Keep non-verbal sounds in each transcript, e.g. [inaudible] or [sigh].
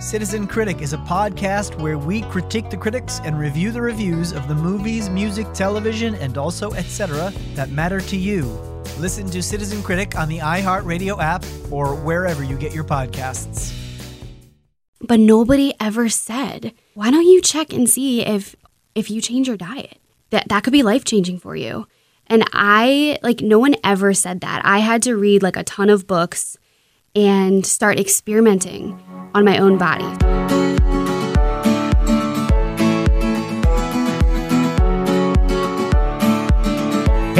Citizen Critic is a podcast where we critique the critics and review the reviews of the movies, music, television, and also etc. that matter to you. Listen to Citizen Critic on the iHeartRadio app or wherever you get your podcasts. But nobody ever said, "Why don't you check and see if if you change your diet? That that could be life-changing for you." And I like no one ever said that. I had to read like a ton of books and start experimenting on my own body.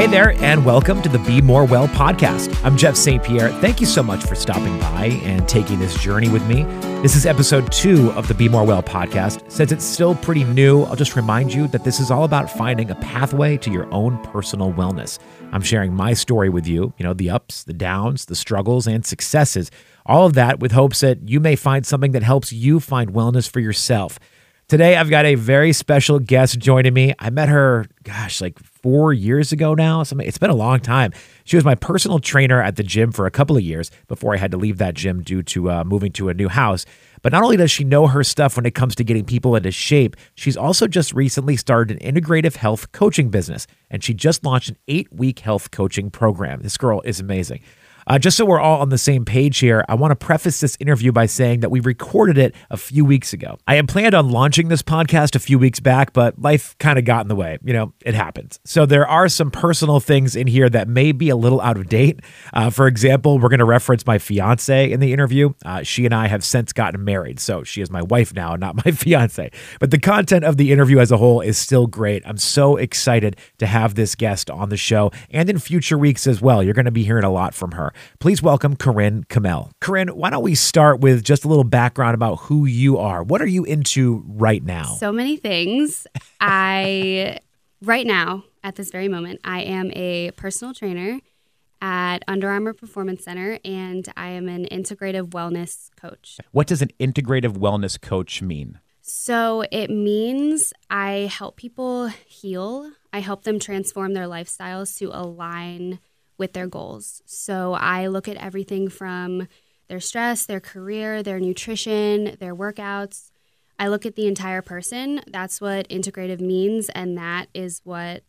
Hey there, and welcome to the Be More Well podcast. I'm Jeff St. Pierre. Thank you so much for stopping by and taking this journey with me. This is episode two of the Be More Well podcast. Since it's still pretty new, I'll just remind you that this is all about finding a pathway to your own personal wellness. I'm sharing my story with you, you know, the ups, the downs, the struggles, and successes. All of that with hopes that you may find something that helps you find wellness for yourself. Today, I've got a very special guest joining me. I met her, gosh, like four years ago now. It's been a long time. She was my personal trainer at the gym for a couple of years before I had to leave that gym due to uh, moving to a new house. But not only does she know her stuff when it comes to getting people into shape, she's also just recently started an integrative health coaching business. And she just launched an eight week health coaching program. This girl is amazing. Uh, just so we're all on the same page here, I want to preface this interview by saying that we recorded it a few weeks ago. I had planned on launching this podcast a few weeks back, but life kind of got in the way. You know, it happens. So there are some personal things in here that may be a little out of date. Uh, for example, we're going to reference my fiance in the interview. Uh, she and I have since gotten married, so she is my wife now, not my [laughs] fiance. But the content of the interview as a whole is still great. I'm so excited to have this guest on the show and in future weeks as well. You're going to be hearing a lot from her. Please welcome Corinne Kamel. Corinne, why don't we start with just a little background about who you are? What are you into right now? So many things. I, right now, at this very moment, I am a personal trainer at Under Armour Performance Center, and I am an integrative wellness coach. What does an integrative wellness coach mean? So it means I help people heal, I help them transform their lifestyles to align with their goals. So I look at everything from their stress, their career, their nutrition, their workouts. I look at the entire person. That's what integrative means. And that is what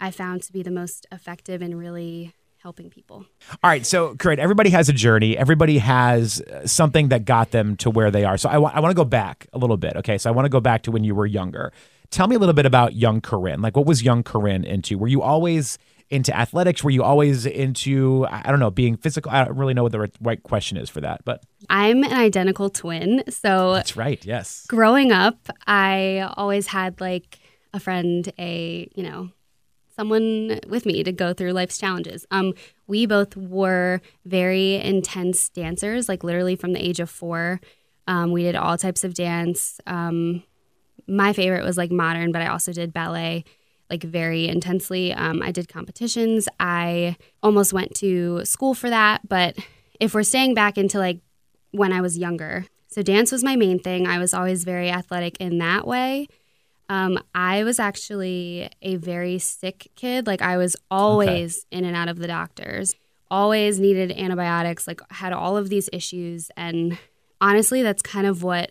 I found to be the most effective in really helping people. All right. So, great. Everybody has a journey, everybody has uh, something that got them to where they are. So, I, w- I want to go back a little bit. Okay. So, I want to go back to when you were younger. Tell me a little bit about young Corinne. Like, what was young Corinne into? Were you always into athletics? Were you always into, I don't know, being physical? I don't really know what the right question is for that, but. I'm an identical twin. So that's right. Yes. Growing up, I always had like a friend, a, you know, someone with me to go through life's challenges. Um, we both were very intense dancers, like literally from the age of four. Um, we did all types of dance. Um, my favorite was like modern, but I also did ballet like very intensely. Um, I did competitions. I almost went to school for that. But if we're staying back into like when I was younger, so dance was my main thing. I was always very athletic in that way. Um, I was actually a very sick kid. Like I was always okay. in and out of the doctors, always needed antibiotics, like had all of these issues. And honestly, that's kind of what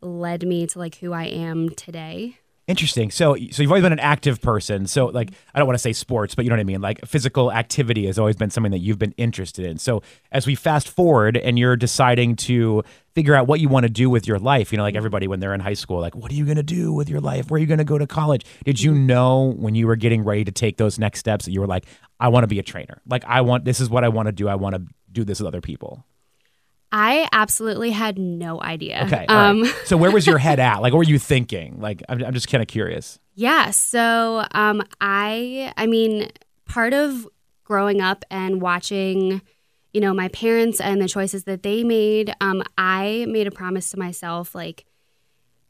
led me to like who I am today. Interesting. So, so you've always been an active person. So, like, I don't want to say sports, but you know what I mean. Like, physical activity has always been something that you've been interested in. So, as we fast forward and you're deciding to figure out what you want to do with your life, you know, like everybody when they're in high school, like, what are you going to do with your life? Where are you going to go to college? Did you mm-hmm. know when you were getting ready to take those next steps that you were like, I want to be a trainer? Like, I want this is what I want to do. I want to do this with other people. I absolutely had no idea. Okay. Um, right. [laughs] So where was your head at? Like, what were you thinking? Like, I'm, I'm just kind of curious. Yeah. So, um, I, I mean, part of growing up and watching, you know, my parents and the choices that they made, um, I made a promise to myself, like,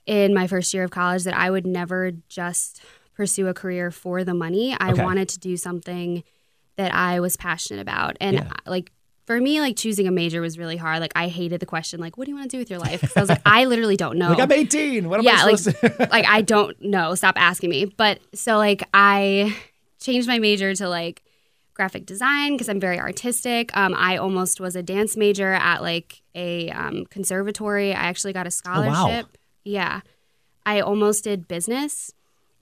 in my first year of college, that I would never just pursue a career for the money. I okay. wanted to do something that I was passionate about. And yeah. like for me, like choosing a major was really hard. Like I hated the question, like, what do you want to do with your life? I was like, I literally don't [laughs] know. Like I'm 18. What am yeah, I supposed like, to? [laughs] like I don't know. Stop asking me. But so like I changed my major to like graphic design because I'm very artistic. Um, I almost was a dance major at like a um, conservatory. I actually got a scholarship. Wow. Yeah. I almost did business.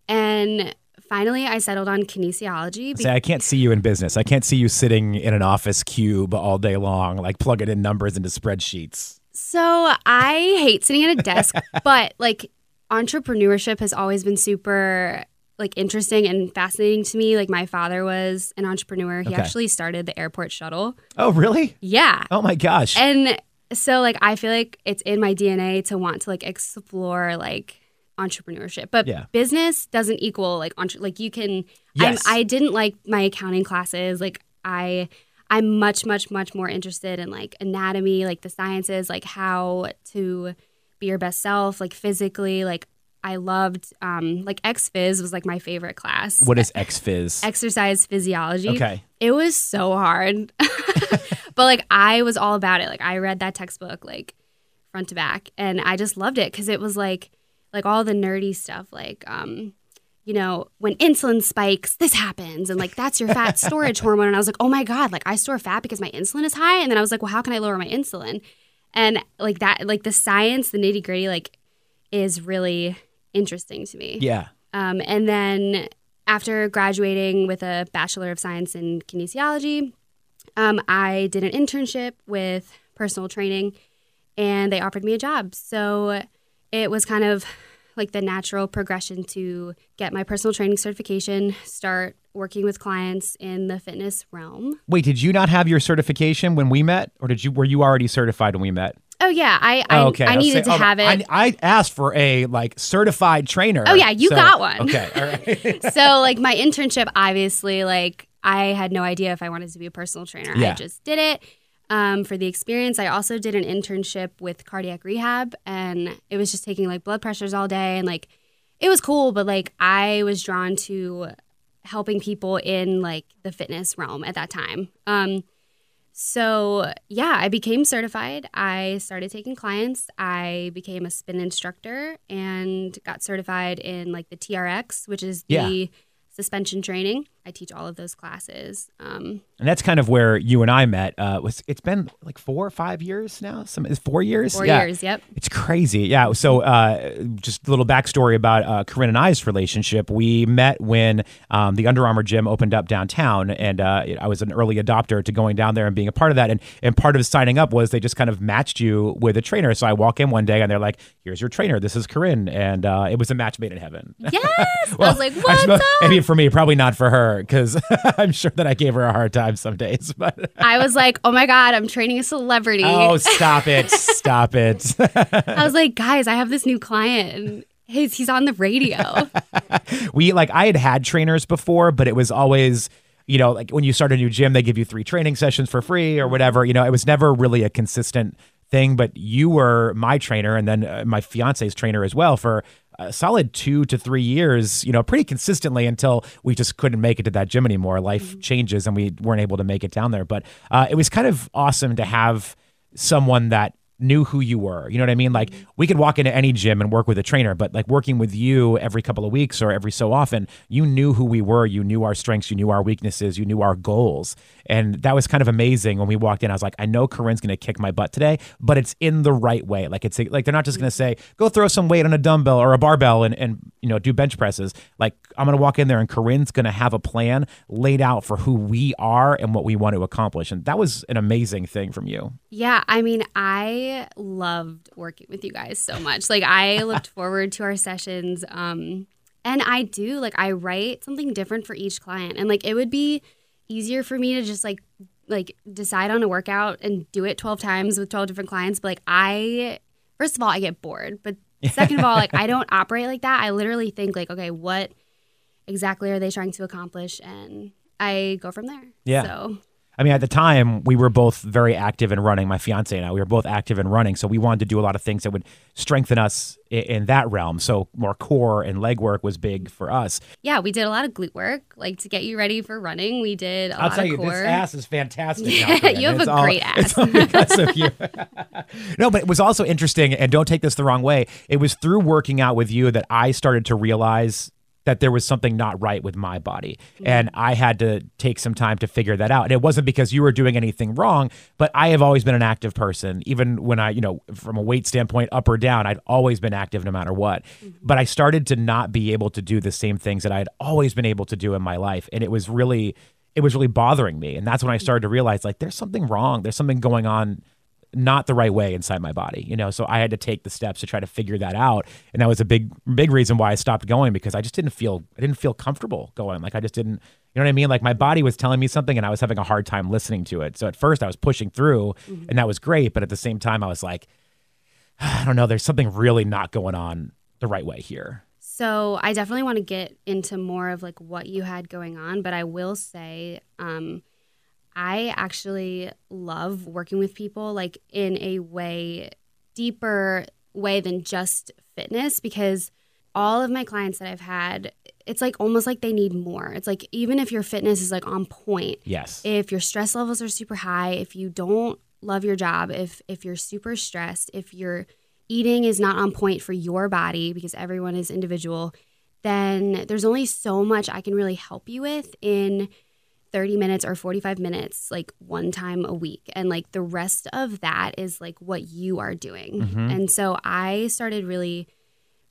And finally, I settled on kinesiology. be- Say, I can't see you in business. I can't see you sitting in an office cube all day long, like plugging in numbers into spreadsheets. So I hate sitting at a desk, [laughs] but like entrepreneurship has always been super like interesting and fascinating to me. Like my father was an entrepreneur. He Okay. actually started the airport shuttle. Oh, really? Yeah. Oh my gosh. And so like I feel like it's in my DNA to want to like explore like entrepreneurship. But Yeah. business doesn't equal like entre- like you can Yes. I'm, I didn't like my accounting classes. Like I I'm much much much more interested in like anatomy, like the sciences, like how to be your best self, like physically, like I loved um like X Phys was like my favorite class. what is X Phys? [laughs] exercise physiology? Okay. It was so hard. [laughs] but like I was all about it. Like I read that textbook like front to back and I just loved it cuz it was like like all the nerdy stuff like um you know, when insulin spikes, this happens and like that's your fat storage [laughs] hormone and I was like, "Oh my god, like I store fat because my insulin is high." And then I was like, "Well, how can I lower my insulin?" And like that like the science, the nitty-gritty like is really interesting to me. yeah. Um, and then after graduating with a Bachelor of Science in Kinesiology, um, I did an internship with personal training and they offered me a job. So it was kind of like the natural progression to get my personal training certification, start working with clients in the fitness realm. Wait, did you not have your certification when we met, or did you? Were you already certified when we met? Oh yeah, I I, Oh, okay. I needed saying- to oh, have it. I, I asked for a like certified trainer. Oh, yeah, you So- got one. Okay, [laughs] all right. so like my internship obviously like i had no idea if i wanted to be a personal trainer Yeah. i just did it um, for the experience. I also did an internship with cardiac rehab and it was just taking like blood pressures all day and like it was cool but like i was drawn to helping people in like the fitness realm at that time. Um, so yeah i became certified. I started taking clients. I became a spin instructor and got certified in like the trx which is the Yeah. suspension training i teach all of those classes um, and that's kind of where you and I met. Uh, was it's been like four or five years now? Some four years. four Yeah. years yep It's crazy. Yeah. So, uh, just a little backstory about uh, Corinne and I's relationship. We met when um, the Under Armour gym opened up downtown, and uh, I was an early adopter to going down there and being a part of that. And, and part of signing up was they just kind of matched you with a trainer. So I walk in one day and they're like, here's your trainer. This is Corinne. And uh, it was a match made in heaven. yes [laughs] i was like I suppose- up Maybe for me, probably not for her, because [laughs] I'm sure that I gave her a hard time some days. [laughs] But i was like oh my god i'm training a celebrity oh, [laughs] stop it, stop it. i was like guys i have this new client and he's, he's on the radio we like I had had trainers before, but it was always you know like when you start a new gym, they give you three training sessions for free or whatever. You know, it was never really a consistent thing. But you were my trainer, and then uh, my fiance's trainer as well for a solid two to three years. You know, pretty consistently until we just couldn't make it to that gym anymore. Life changes, and we weren't able to make it down there. But uh, it was kind of awesome to have someone that knew who you were. You know what I mean? Like we could walk into any gym and work with a trainer, but like working with you every couple of weeks or every so often, you knew who we were, you knew our strengths, you knew our weaknesses, you knew our goals. And that was kind of amazing when we walked in. I was like, I know Corinne's going to kick my butt today, but it's in the right way. Like it's like they're not just going to say, go throw some weight on a dumbbell or a barbell and and you know, do bench presses. Like I'm going to walk in there and Corinne's going to have a plan laid out for who we are and what we want to accomplish. And that was an amazing thing from you. Yeah, I mean, I loved working with you guys so much. Like, I looked forward to our sessions. Um, and I do, like, I write something different for each client. And, like, it would be easier for me to just, like, like decide on a workout and do it 12 times with 12 different clients but like i first of all i get bored but [laughs] second of all like i don't operate like that i literally think like okay what exactly are they trying to accomplish and i go from there Yeah. so I mean, at the time, we were both very active in running. My fiance and I, we were both active in running. So we wanted to do a lot of things that would strengthen us in, in that realm. So more core and leg work was big for us. yeah, we did a lot of glute work, like to get you ready for running. We did a I'll lot tell of you, core. this ass is fantastic. [laughs] Yeah, you have It's a all- great [laughs] It's ass. all because of [laughs] you. no, but it was also interesting, and don't take this the wrong way. It was through working out with you that I started to realize that there was something not right with my body. Mm-hmm. And I had to take some time to figure that out. And it wasn't because you were doing anything wrong, but I have always been an active person. Even when I, you know, from a weight standpoint, up or down, I'd always been active no matter what. Mm-hmm. But I started to not be able to do the same things that I had always been able to do in my life. And it was really, it was really bothering me. And that's when I mm-hmm. started to realize like there's something wrong. There's something going on not the right way inside my body, you know. So I had to take the steps to try to figure that out, and that was a big, big reason why I stopped going because I just didn't feel, I didn't feel comfortable going. Like I just didn't, you know what I mean? Like my body was telling me something, and I was having a hard time listening to it. So at first I was pushing through, and that was great, but at the same time I was like, [sighs] I don't know, there's something really not going on the right way here. So I definitely want to get into more of like what you had going on, but I will say, um, I actually love working with people like in a way deeper way than just fitness because all of my clients that I've had, it's like almost like they need more. It's like even if your fitness is like on point, Yes. if your stress levels are super high, if you don't love your job, if if you're super stressed, if your eating is not on point for your body because everyone is individual, then there's only so much I can really help you with in 30 minutes or 45 minutes like one time a week and like the rest of that is like what you are doing. Mm-hmm. And so I started really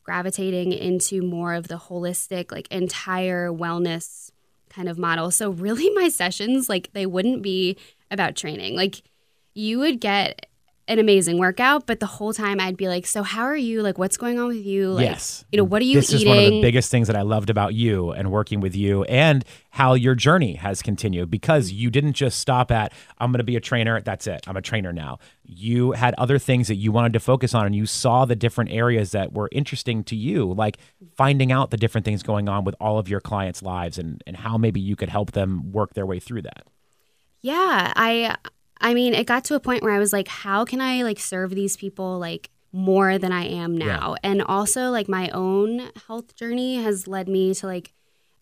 gravitating into more of the holistic like entire wellness kind of model. So really [laughs] my sessions like they wouldn't be about training. Like you would get an amazing workout, but the whole time I'd be like, "So how are you? Like what's going on with you? Like yes. you know, what are you this eating?" is one of the biggest things that I loved about you and working with you and how your journey has continued because you didn't just stop at I'm going to be a trainer, that's it. I'm a trainer now. You had other things that you wanted to focus on and you saw the different areas that were interesting to you, like finding out the different things going on with all of your clients' lives and and how maybe you could help them work their way through that. Yeah, I I mean, it got to a point where I was like, how can I like serve these people like more than I am now? And also like my own health journey has led me to like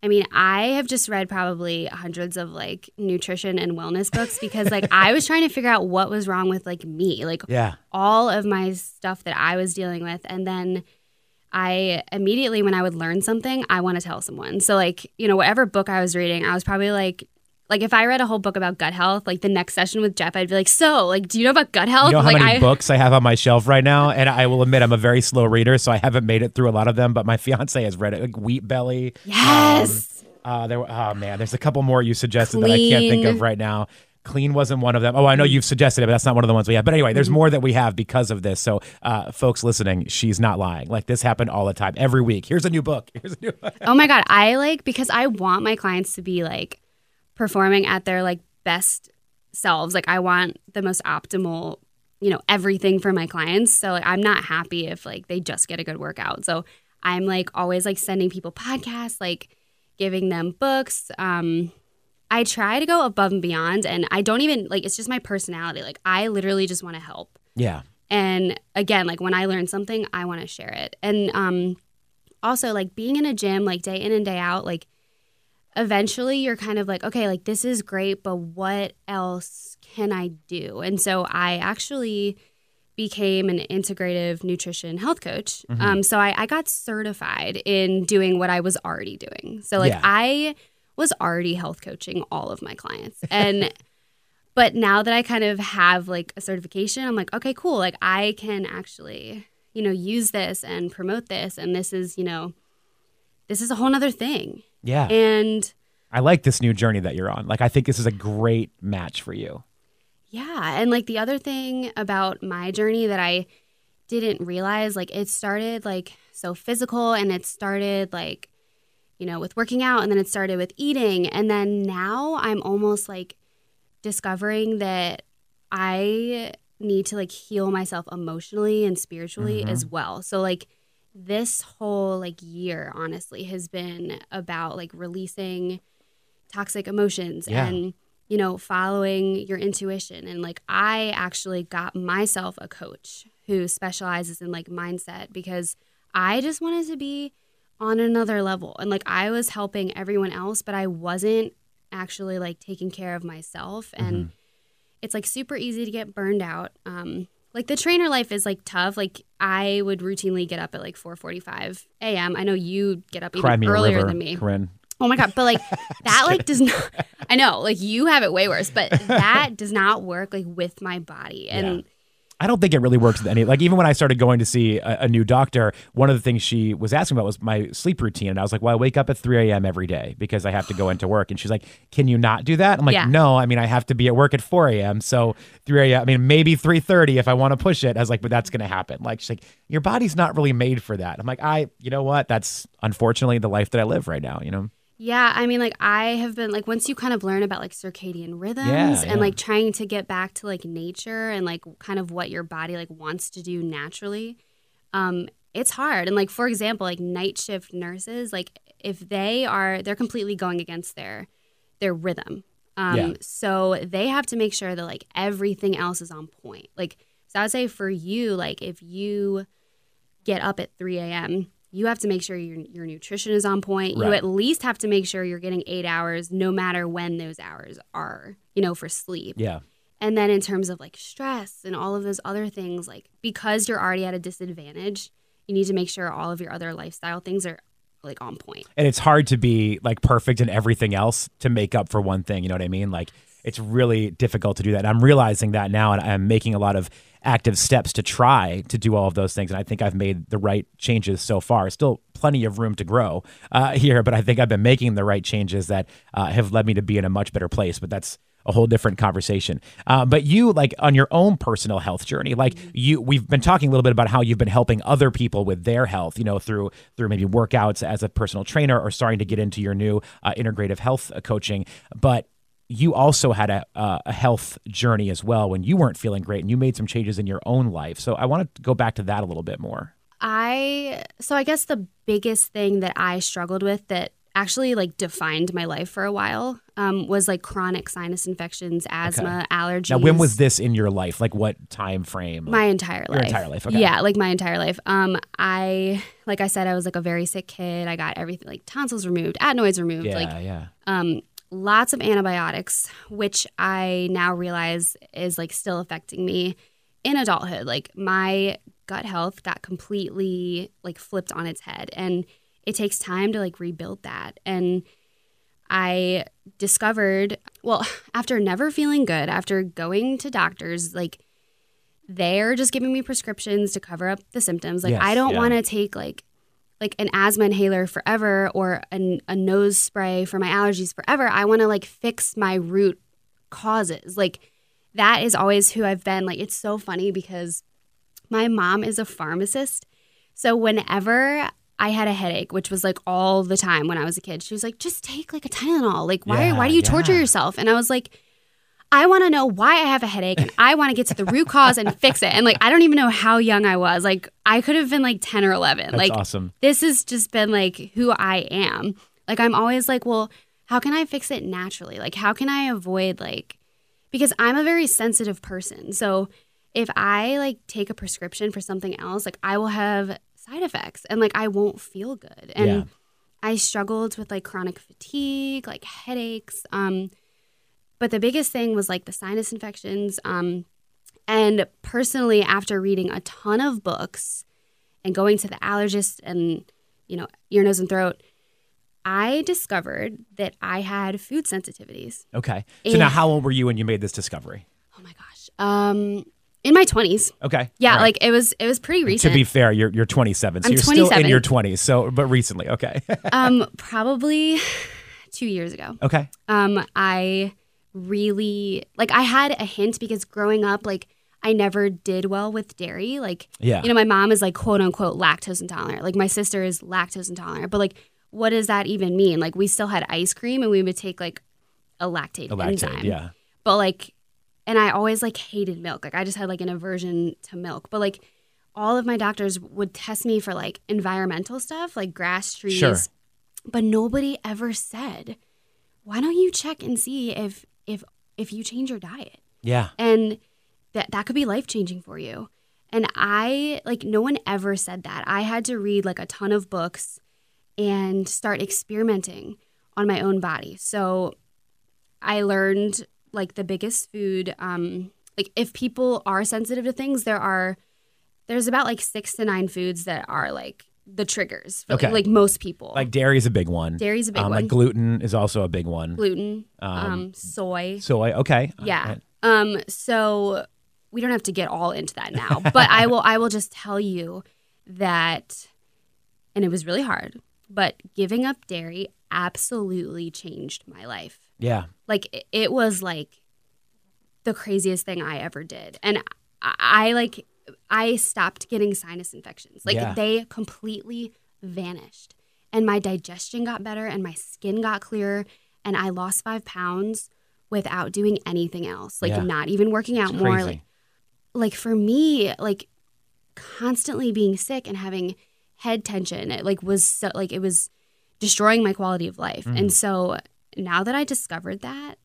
I mean, I have just read probably hundreds of like nutrition and wellness books because like I was trying to figure out what was wrong with like me, like Yeah. all of my stuff that I was dealing with and then I immediately when I would learn something, I want to tell someone. So like, you know, whatever book I was reading, I was probably like like if I read a whole book about gut health, like the next session with Jeff, I'd be like, "So, like, do you know about gut health?" You know how like, many I, books I have on my shelf right now? And I will admit I'm a very slow reader, so I haven't made it through a lot of them, but my fiance has read it, like Wheat Belly. Yes. Uh, there. were- Oh man, there's a couple more you suggested that I can't think of right now. Clean wasn't one of them. Oh, I know you've suggested it, but that's not one of the ones we have. But anyway, there's more that we have because of this. So, uh, folks listening, she's not lying. Like this happened all the time, every week. Here's a new book. Here's a new. [laughs] oh my god, I like because I want my clients to be like performing at their like best selves. Like I want the most optimal, you know, everything for my clients. So like I'm not happy if like they just get a good workout. So I'm like always like sending people podcasts, like giving them books. Um I try to go above and beyond and I don't even like it's just my personality. Like I literally just want to help. yeah. And again, like when I learn something, I want to share it. And um, also, like being in a gym, like day in and day out, like eventually you're kind of like, okay, like this is great, but what else can I do? And so I actually became an integrative nutrition health coach. Um, so I, I got certified in doing what I was already doing. So like Yeah. I was already health coaching all of my clients. And [laughs] but now that I kind of have like a certification, I'm like, okay, cool. Like I can actually, you know, use this and promote this. And this is, you know, this is a whole nother thing. Yeah. And I like this new journey that you're on. Like I think this is a great match for you. yeah. And like the other thing about my journey that I didn't realize, like it started like so physical and it started like, you know, with working out and then it started with eating. And then now I'm almost like discovering that I need to like heal myself emotionally and spiritually as mm-hmm. well. So like this whole like year honestly has been about like releasing toxic emotions Yeah. and you know following your intuition. And like I actually got myself a coach who specializes in like mindset because I just wanted to be on another level. And like I was helping everyone else but I wasn't actually like taking care of myself. And it's like super easy to get burned out. Um, like the trainer life is like tough. Like I would routinely get up at like 4:45 a.m. I know you get up even earlier river, than me. Corinne. Oh my god! But like [laughs] that, like does not. I know, like you have it way worse, but [laughs] that does not work like with my body. And Yeah. I don't think it really works with any. Like even when I started going to see a, a new doctor, one of the things she was asking about was my sleep routine, and I was like, "Well, I wake up at 3 a.m. every day because I have to go into work." And she's like, "Can you not do that?" I'm like, Yeah. "No, I mean I have to be at work at 4 a.m. So 3 a.m. I mean maybe 3:30 if I want to push it." I was like, "But that's to happen." Like she's like, "Your body's not really made for that." I'm like, "I, you know what? That's unfortunately the life that I live right now." You know. Yeah, I mean, like I have been like once you kind of learn about like circadian rhythms Yeah, and yeah. like trying to get back to like nature and like kind of what your body like wants to do naturally, um, it's hard. And like for example, like night shift nurses, like if they are they're completely going against their their rhythm. Um, Yeah. so they have to make sure that like everything else is on point. Like so I would say for you, like if you get up at 3 a.m., you have to make sure your, your nutrition is on point. You at least have to make sure you're getting eight hours, no matter when those hours are, you know, for sleep. Yeah. And then in terms of like stress and all of those other things, like because you're already at a disadvantage, you need to make sure all of your other lifestyle things are like on point. and it's hard to be like perfect in everything else to make up for one thing you know what i mean like it's really difficult to do that and i'm realizing that now and i'm making a lot of active steps to try to do all of those things and i think i've made the right changes so far still plenty of room to grow uh, [laughs] here but i think i've been making the right changes that uh, have led me to be in a much better place but that's a whole different conversation. Uh, but you, like on your own personal health journey, like you, we've been talking a little bit about how you've been helping other people with their health, you know, through through maybe workouts as a personal trainer or starting to get into your new uh, integrative health uh, coaching. But you also had a, uh, a health journey as well when you weren't feeling great and you made some changes in your own life. So I want to go back to that a little bit more. I so I guess the biggest thing that I struggled with that actually like defined my life for a while um, was like chronic sinus infections, asthma, allergies. Now, when was this in your life? Like what time frame? my entire Your life? entire life, okay. Yeah, like my entire life. Um, I like I said, I was like a very sick kid. I got everything like tonsils removed, adenoids removed, yeah, like yeah. um, lots of antibiotics, which I now realize is like still affecting me in adulthood. Like my gut health got completely like flipped on its head, and it takes time to like rebuild that. And I discovered, well, [laughs] after never feeling good, after going to doctors, like they're just giving me prescriptions to cover up the symptoms. Like Yes, I don't yeah. want to take like like an asthma inhaler forever or an, a nose spray for my allergies forever. I want to like fix my root causes. Like that is always who I've been. Like it's so funny because my mom is a pharmacist. So whenever I had a headache, which was like all the time when I was a kid, she was like, "Just take like a Tylenol. Like why Yeah, why do you torture yourself?" And I was like, I want to know why I have a headache and I want to get to the root cause and fix it. And like, I don't even know how young I was. Like, I could have been like 10 or 11. That's like, awesome. this has just been like who I am. Like, I'm always like, well, how can I fix it naturally? Like, how can I avoid like, because I'm a very sensitive person. So if I like take a prescription for something else, like, I will have side effects and like I won't feel good. And Yeah. I struggled with like chronic fatigue, like headaches. Um, but the biggest thing was like the sinus infections. Um, and personally, after reading a ton of books and going to the allergist and, you know, ear, nose, and throat, I discovered that I had food sensitivities. Okay. So Yeah. now, how old were you when you made this discovery? Oh my gosh. Um, in my 20s. Okay. Yeah, right. like it was it was pretty recent. To be fair, you're you're 27, so I'm you're still in your 20s. So, but recently, okay, um, [laughs] probably 2 years ago. okay, um, I really like I had a hint because growing up, like I never did well with dairy. Like, Yeah. you know, my mom is like quote unquote lactose intolerant. Like my sister is lactose intolerant. But like, what does that even mean? Like, we still had ice cream and we would take like a lactate, a lactase, enzyme. yeah, But like, and I always like hated milk. Like I just had like an aversion to milk. But like, all of my doctors would test me for like environmental stuff, like grass trees. Sure. But nobody ever said, why don't you check and see if if if you change your diet? yeah, And that that could be life changing for you. And I like no one ever said that. I had to read like a ton of books and start experimenting on my own body. So I learned like the biggest food um, like if people are sensitive to things, there are there's about like six to nine foods that are like the triggers for Okay. like, like most people. Like dairy is a big one. Dairy's a big um, one. Like gluten is also a big one. gluten, um, Um, soy. Soy, okay. Yeah. Um. So we don't have to get all into that now, [laughs] but I will. I will just tell you that, and it was really hard. But giving up dairy absolutely changed my life. Yeah. Like it- it was like the craziest thing I ever did, and I, I like I stopped getting sinus infections. Like Yeah. they completely vanished, and my digestion got better, and my skin got clearer, and I lost five pounds without doing anything else. Like Yeah. not even working out more. Like like for me, like constantly being sick and having head tension, it like was so like it was destroying my quality of life. Mm. And so now that I discovered that,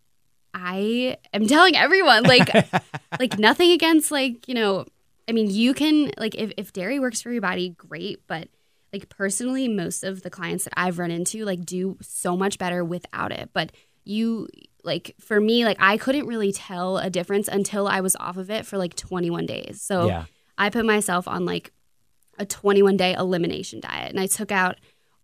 I am telling everyone like [laughs] like nothing against like, you know, I mean, you can like if if dairy works for your body, great, but like personally most of the clients that I've run into like do so much better without it. But you like for me like I couldn't really tell a difference until I was off of it for like 21 days. So Yeah. I put myself on like a 21 day elimination diet and I took out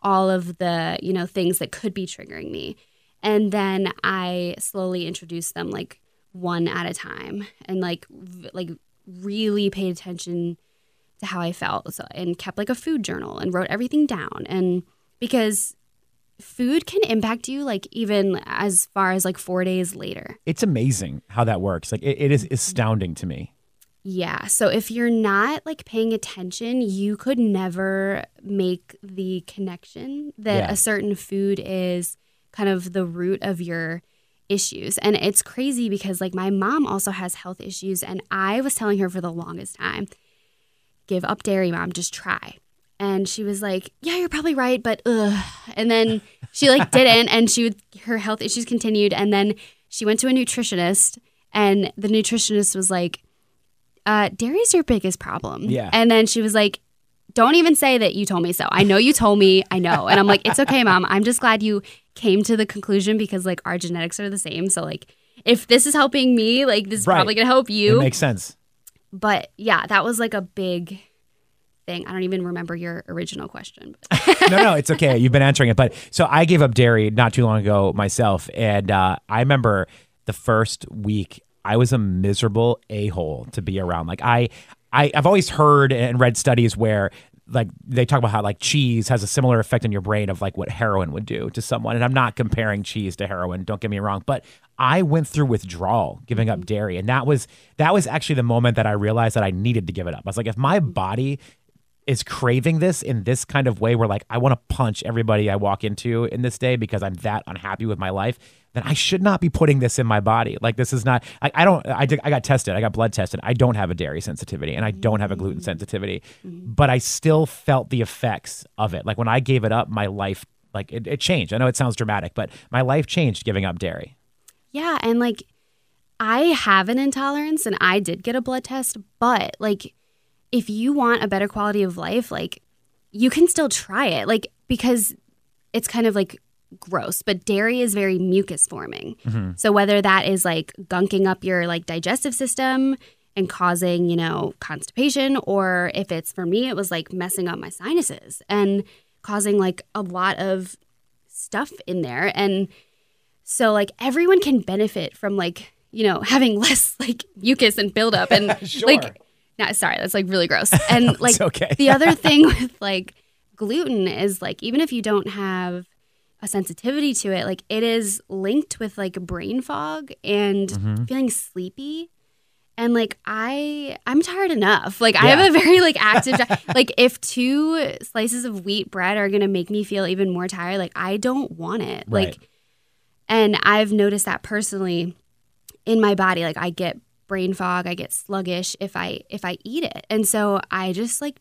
all of the, you know, things that could be triggering me. And then I slowly introduced them like one at a time and like v- like really paid attention to how I felt so, and kept like a food journal and wrote everything down and because food can impact you like even as far as like 4 days later. It's amazing how that works. Like it, it is astounding to me. Yeah. So if you're not like paying attention, you could never make the connection that Yeah. a certain food is kind of the root of your issues. And it's crazy because like my mom also has health issues and I was telling her for the longest time, give up dairy, mom, just try. And she was like, "Yeah, you're probably right, but ugh." And then she like didn't and she would her health issues continued and then she went to a nutritionist and the nutritionist was like uh, dairy's your biggest problem. Yeah. And then she was like, don't even say that you told me so. I know you told me. I know. And I'm like, it's okay, mom. I'm just glad you came to the conclusion because like our genetics are the same. So like, if this is helping me, like this is Right. probably gonna help you. It makes sense. but yeah, that was like a big thing. I don't even remember your original question. [laughs] no, no, it's okay. You've been answering it. But so I gave up dairy not too long ago myself. And uh, I remember the first week, I was a miserable a hole to be around. Like, I, I, I've always heard and read studies where like they talk about how like cheese has a similar effect on your brain of like what heroin would do to someone. And i'm not comparing cheese to heroin don't get me wrong but i went through withdrawal giving up mm-hmm. dairy. And that was that was actually the moment that i realized that i needed to give it up. I was like if my mm-hmm. body is craving this in this kind of way where like I want to punch everybody I walk into in this day because I'm that unhappy with my life, then I should not be putting this in my body. Like this is not I, I don't I did I got tested. I got blood tested. I don't have a dairy sensitivity and I don't have a gluten mm. sensitivity. Mm-hmm. But I still felt the effects of it. Like when I gave it up, my life like it, it changed. I know it sounds dramatic, but my life changed giving up dairy. Yeah, and like I have an intolerance and I did get a blood test, but like if you want a better quality of life, like you can still try it. Like because it's kind of like gross, but dairy is very mucus forming. Mm-hmm. So whether that is like gunking up your like digestive system and causing, you know, constipation or if it's for me it was like messing up my sinuses and causing like a lot of stuff in there and so like everyone can benefit from like, you know, [laughs] having less like mucus and buildup and [laughs] Sure. like no, sorry, that's like really gross. [laughs] And like okay. the other thing with like gluten is like even if you don't have a sensitivity to it, like it is linked with like brain fog and Mm-hmm. feeling sleepy. And like I I'm tired enough. Like I have a very like active [laughs] like if two slices of wheat bread are going to make me feel even more tired, like I don't want it. Right. Like and I've noticed that personally in my body like I get brain fog, I get sluggish if I if I eat it. And so I just like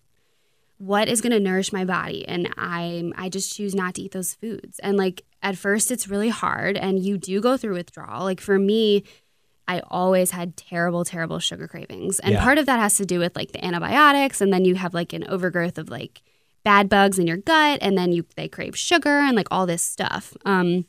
what is going to nourish my body and I'm I just choose not to eat those foods. And like at first it's really hard and you do go through withdrawal. Like for me, I always had terrible terrible sugar cravings. And Yeah. part of that has to do with like the antibiotics and then you have like an overgrowth of like bad bugs in your gut and then you they crave sugar and like all this stuff. Um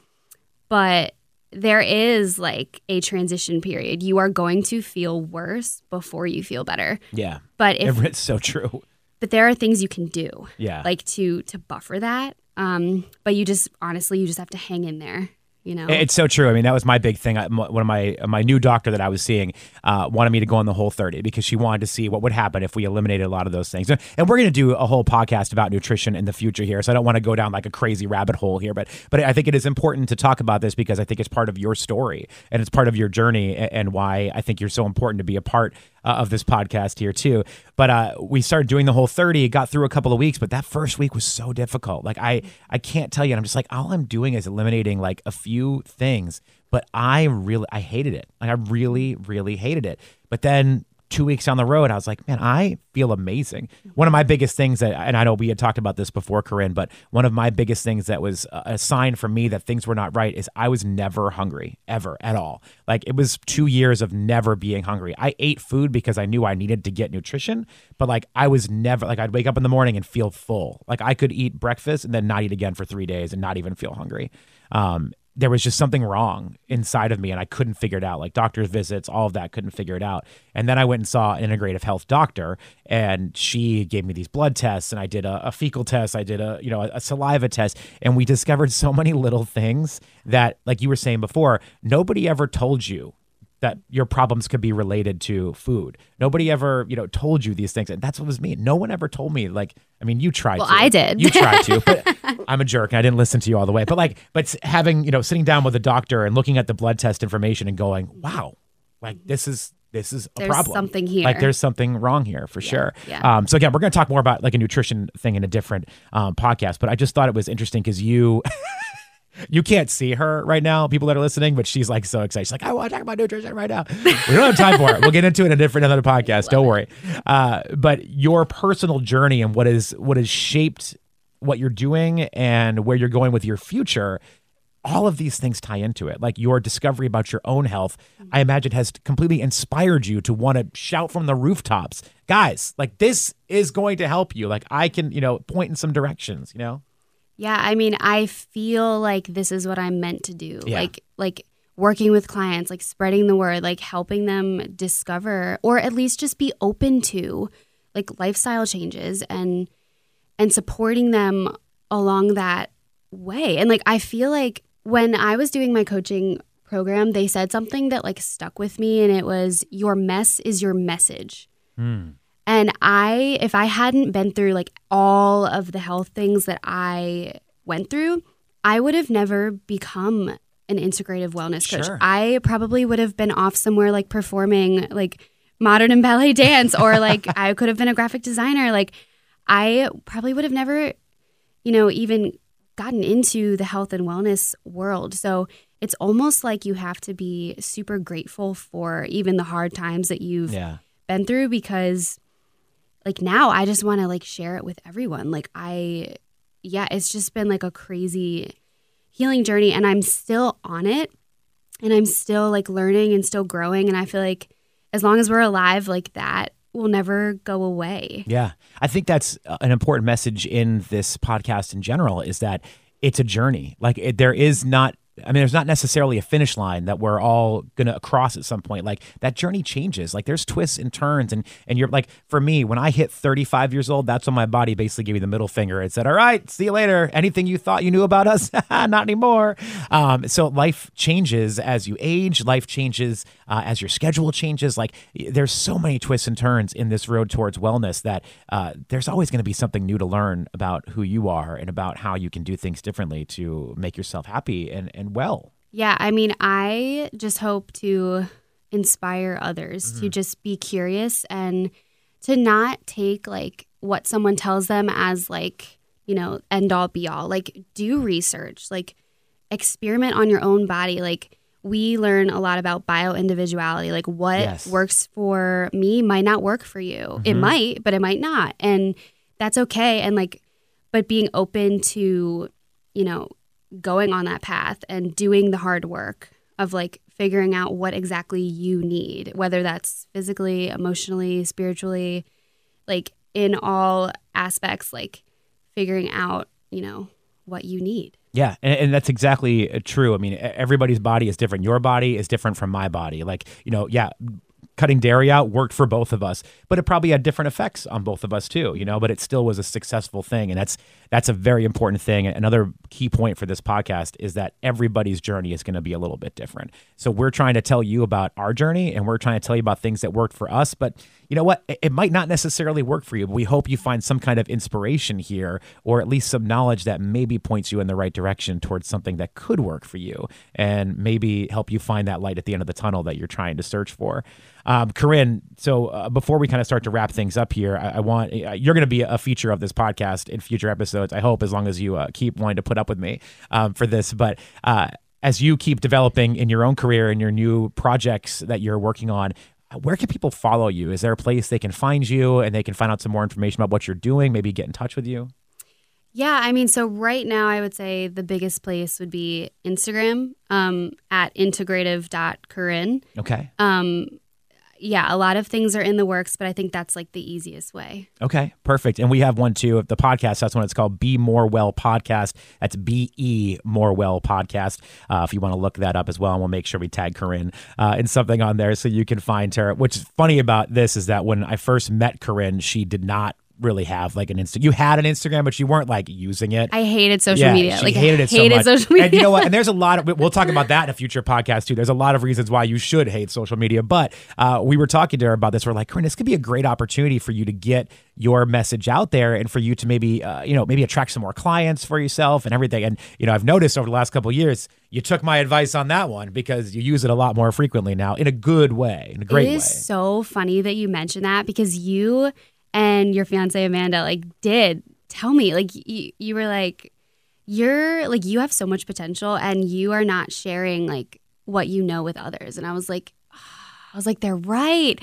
but there is like a transition period. You are going to feel worse before you feel better. Yeah. But if It's so true. But there are things you can do Yeah. like to to buffer that. Um but you just honestly you just have to hang in there, you know. It's so true. I mean, that was my big thing. I, one of my my new doctor that I was seeing uh, wanted me to go on the Whole30 because she wanted to see what would happen if we eliminated a lot of those things. And we're going to do a whole podcast about nutrition in the future here. So I don't want to go down like a crazy rabbit hole here, but but I think it is important to talk about this because I think it's part of your story and it's part of your journey and why I think you're so important to be a part uh, of this podcast here too. But uh, we started doing the Whole30, got through a couple of weeks, but that first week was so difficult. Like I I can't tell you. And I'm just like, all I'm doing is eliminating like a few things. But I really I hated it. Like I really, really hated it. But then two weeks down the road, I was like, man, I feel amazing. One of my biggest things that, and I know we had talked about this before, Corinne, but one of my biggest things that was a a sign for me that things were not right is I was never hungry, ever, at all. Like it was two years of never being hungry. I ate food because I knew I needed to get nutrition, but like I was never, like I'd wake up in the morning and feel full. Like I could eat breakfast and then not eat again for three days and not even feel hungry. Um, there was just something wrong inside of me and I couldn't figure it out. Like doctor's visits, all of that, couldn't figure it out. And then I went and saw an integrative health doctor and she gave me these blood tests and I did a, a fecal test. I did a, you know, a, a saliva test and we [laughs] discovered so many little things that, like you were saying before, nobody ever told you that your problems could be related to food. Nobody ever, you know, told you these things. And that's what was me. No one ever told me, like, I mean, you tried Well, to. I did. You tried to, but [laughs] I'm a jerk and I didn't listen to you all the way. But like, but having, you know, sitting down with a doctor and looking at the blood test information and going, wow, like this is this is a There's problem. something here. Like there's something wrong here for sure. yeah. Um, so again, we're going to talk more about like a nutrition thing in a different um, podcast. But I just thought it was interesting because you. [laughs] You can't see her right now, people that are listening, but she's like so excited. She's like, I want to talk about nutrition right now. We don't have time for it. We'll get into it in a different another podcast. Don't worry. Uh, but your personal journey and what is what has shaped what you're doing and where you're going with your future, all of these things tie into it. Like your discovery about your own health, I imagine has completely inspired you to want to shout from the rooftops, guys, like this is going to help you. Like I can, you know, point in some directions, you know? Yeah, I mean, I feel like this is what I'm meant to do. Yeah. Like like working with clients, like spreading the word, like helping them discover or at least just be open to like lifestyle changes and and supporting them along that way. And like I feel like when I was doing my coaching program, they said something that like stuck with me and it was your mess is your message. Hmm. And I, if I hadn't been through like all of the health things that I went through, I would have never become an integrative wellness coach. Sure. I probably would have been off somewhere like performing like modern and ballet [laughs] dance, or like I could have been a graphic designer. Like I probably would have never, you know, even gotten into the health and wellness world. So it's almost like you have to be super grateful for even the hard times that you've Yeah. been through because like now I just want to like share it with everyone. Like I yeah, it's just been like a crazy healing journey and I'm still on it and I'm still like learning and still growing and I feel like as long as we're alive like that will never go away. Yeah. I think that's uh, an important message in this podcast in general is that it's a journey. Like it, there is not I mean, there's not necessarily a finish line that we're all gonna cross at some point. Like that journey changes. Like there's twists and turns, and and you're like, for me, when I hit 35 years old, that's when my body basically gave me the middle finger. It said, "All right, see you later. Anything you thought you knew about us, [laughs] not anymore." Um, so life changes as you age. Life changes uh, as your schedule changes. Like there's so many twists and turns in this road towards wellness that uh, there's always going to be something new to learn about who you are and about how you can do things differently to make yourself happy and, and well. Yeah, I mean, I just hope to inspire others to mm-hmm. just be curious and to not take like what someone tells them as like, you know, end all be all. Like do research, like experiment on your own body. Like we learn a lot about bio individuality. Like what Yes. works for me might not work for you. It mm-hmm. might, but it might not. And that's okay. And like, but being open to, you know, going on that path and doing the hard work of like figuring out what exactly you need, whether that's physically, emotionally, spiritually, like in all aspects, like figuring out, you know, what you need. Yeah, and, and that's exactly uh, true. I mean, everybody's body is different. Your body is different from my body. Like, you know, yeah, cutting dairy out worked for both of us, but it probably had different effects on both of us too, you know, but it still was a successful thing. And that's that's a very important thing. Another key point for this podcast is that everybody's journey is going to be a little bit different. So we're trying to tell you about our journey and we're trying to tell you about things that worked for us, but you know what? It, might not necessarily work for you, but we hope you find some kind of inspiration here or at least some knowledge that maybe points you in the right direction towards something that could work for you and maybe help you find that light at the end of the tunnel that you're trying to search for. Um, Corinne, so uh, before we kind of start to wrap things up here, I, I want uh, you're going to be a feature of this podcast in future episodes. I hope, as long as you uh, keep wanting to put up with me um, for this. But uh, as you keep developing in your own career and your new projects that you're working on, where can people follow you? Is there a place they can find you and they can find out some more information about what you're doing? Maybe get in touch with you. Yeah, I mean, so right now I would say the biggest place would be Instagram um, at integrative.corinne. Okay. Um, yeah, a lot of things are in the works, but I think that's like the easiest way. Okay, perfect. And we have one too. Of the podcast, that's one. It's called Be More Well Podcast. That's B E More Well Podcast. Uh, if you want to look that up as well, and we'll make sure we tag Corinne uh, in something on there so you can find her. Which is funny about this is that when I first met Corinne, she did not really have like an Insta. You had an Instagram, but you weren't like using it. I hated social Yeah, media. she like hated it so hated much. social media. And you know what? And there's a lot of [laughs] we'll talk about that in a future podcast too. There's a lot of reasons why you should hate social media. But uh, we were talking to her about this. We're like, Corinne, this could be a great opportunity for you to get your message out there and for you to maybe uh, you know maybe attract some more clients for yourself and everything. And you know, I've noticed over the last couple of years. You took my advice on that one because you use it a lot more frequently now in a good way, in a great it way. is so funny that you mentioned that because you and your fiance Amanda like did tell me like you, you were like you're like you have so much potential and you are not sharing like what you know with others and I was like [sighs] I was like, they're right.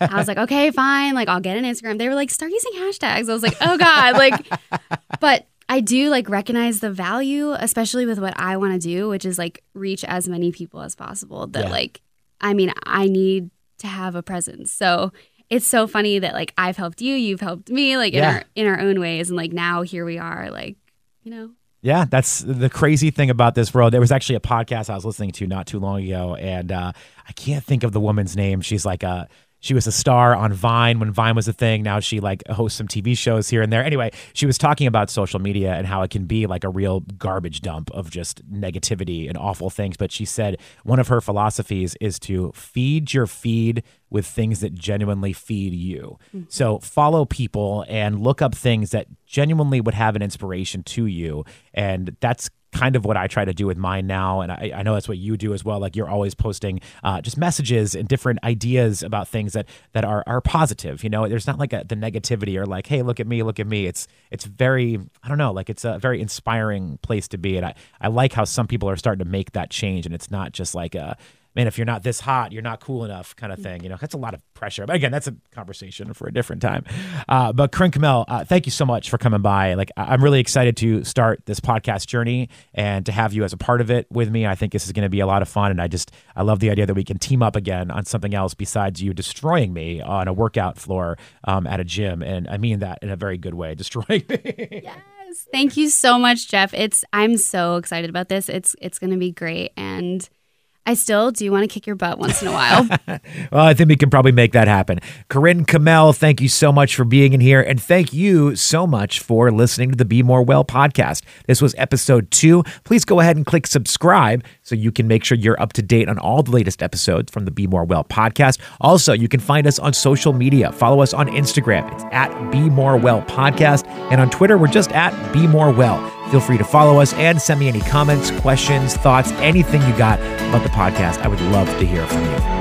I was like, [laughs] okay, fine. Like, I'll get an Instagram. They were like, start using hashtags. I was like, oh God. Like, [laughs] but I do like recognize the value, especially with what I want to do, which is like reach as many people as possible. That Yeah. like, I mean, I need to have a presence. So it's so funny that like I've helped you, you've helped me, like in Yeah. our in our own ways, and like now here we are, like you know. Yeah, that's the crazy thing about this world. There was actually a podcast I was listening to not too long ago, and uh, I can't think of the woman's name. She's like a she was a star on Vine when Vine was a thing. Now she like hosts some TV shows here and there. Anyway, she was talking about social media and how it can be like a real garbage dump of just negativity and awful things. But she said one of her philosophies is to feed your feed with things that genuinely feed you. Mm-hmm. So follow people and look up things that genuinely would have an inspiration to you. And that's kind of what I try to do with mine now. And I, I know that's what you do as well. Like you're always posting uh, just messages and different ideas about things that that are are positive. You know, there's not like a, the negativity or like, hey, look at me, look at me. It's it's very I don't know, like it's a very inspiring place to be. And I I like how some people are starting to make that change, and it's not just like a man, if you're not this hot, you're not cool enough kind of thing. You know, that's a lot of pressure. But again, that's a conversation for a different time. Uh, but Corinne Kamel, uh, thank you so much for coming by. Like, I'm really excited to start this podcast journey and to have you as a part of it with me. I think this is going to be a lot of fun. And I just, I love the idea that we can team up again on something else besides you destroying me on a workout floor um, at a gym. And I mean that in a very good way, [laughs] destroying me. Yes. Thank you so much, Jeff. It's I'm so excited about this. It's it's gonna be great. And I still do want to kick your butt once in a while. [laughs] Well, I think we can probably make that happen. Corinne Kamel, thank you so much for being in here. And thank you so much for listening to the Be More Well podcast. This was episode two. Please go ahead and click subscribe so you can make sure you're up to date on all the latest episodes from the Be More Well podcast. Also, you can find us on social media. Follow us on Instagram. It's at Be More Well podcast. And on Twitter, we're just at Be More Well. Feel free to follow us and send me any comments, questions, thoughts, anything you got about the podcast. I would love to hear from you.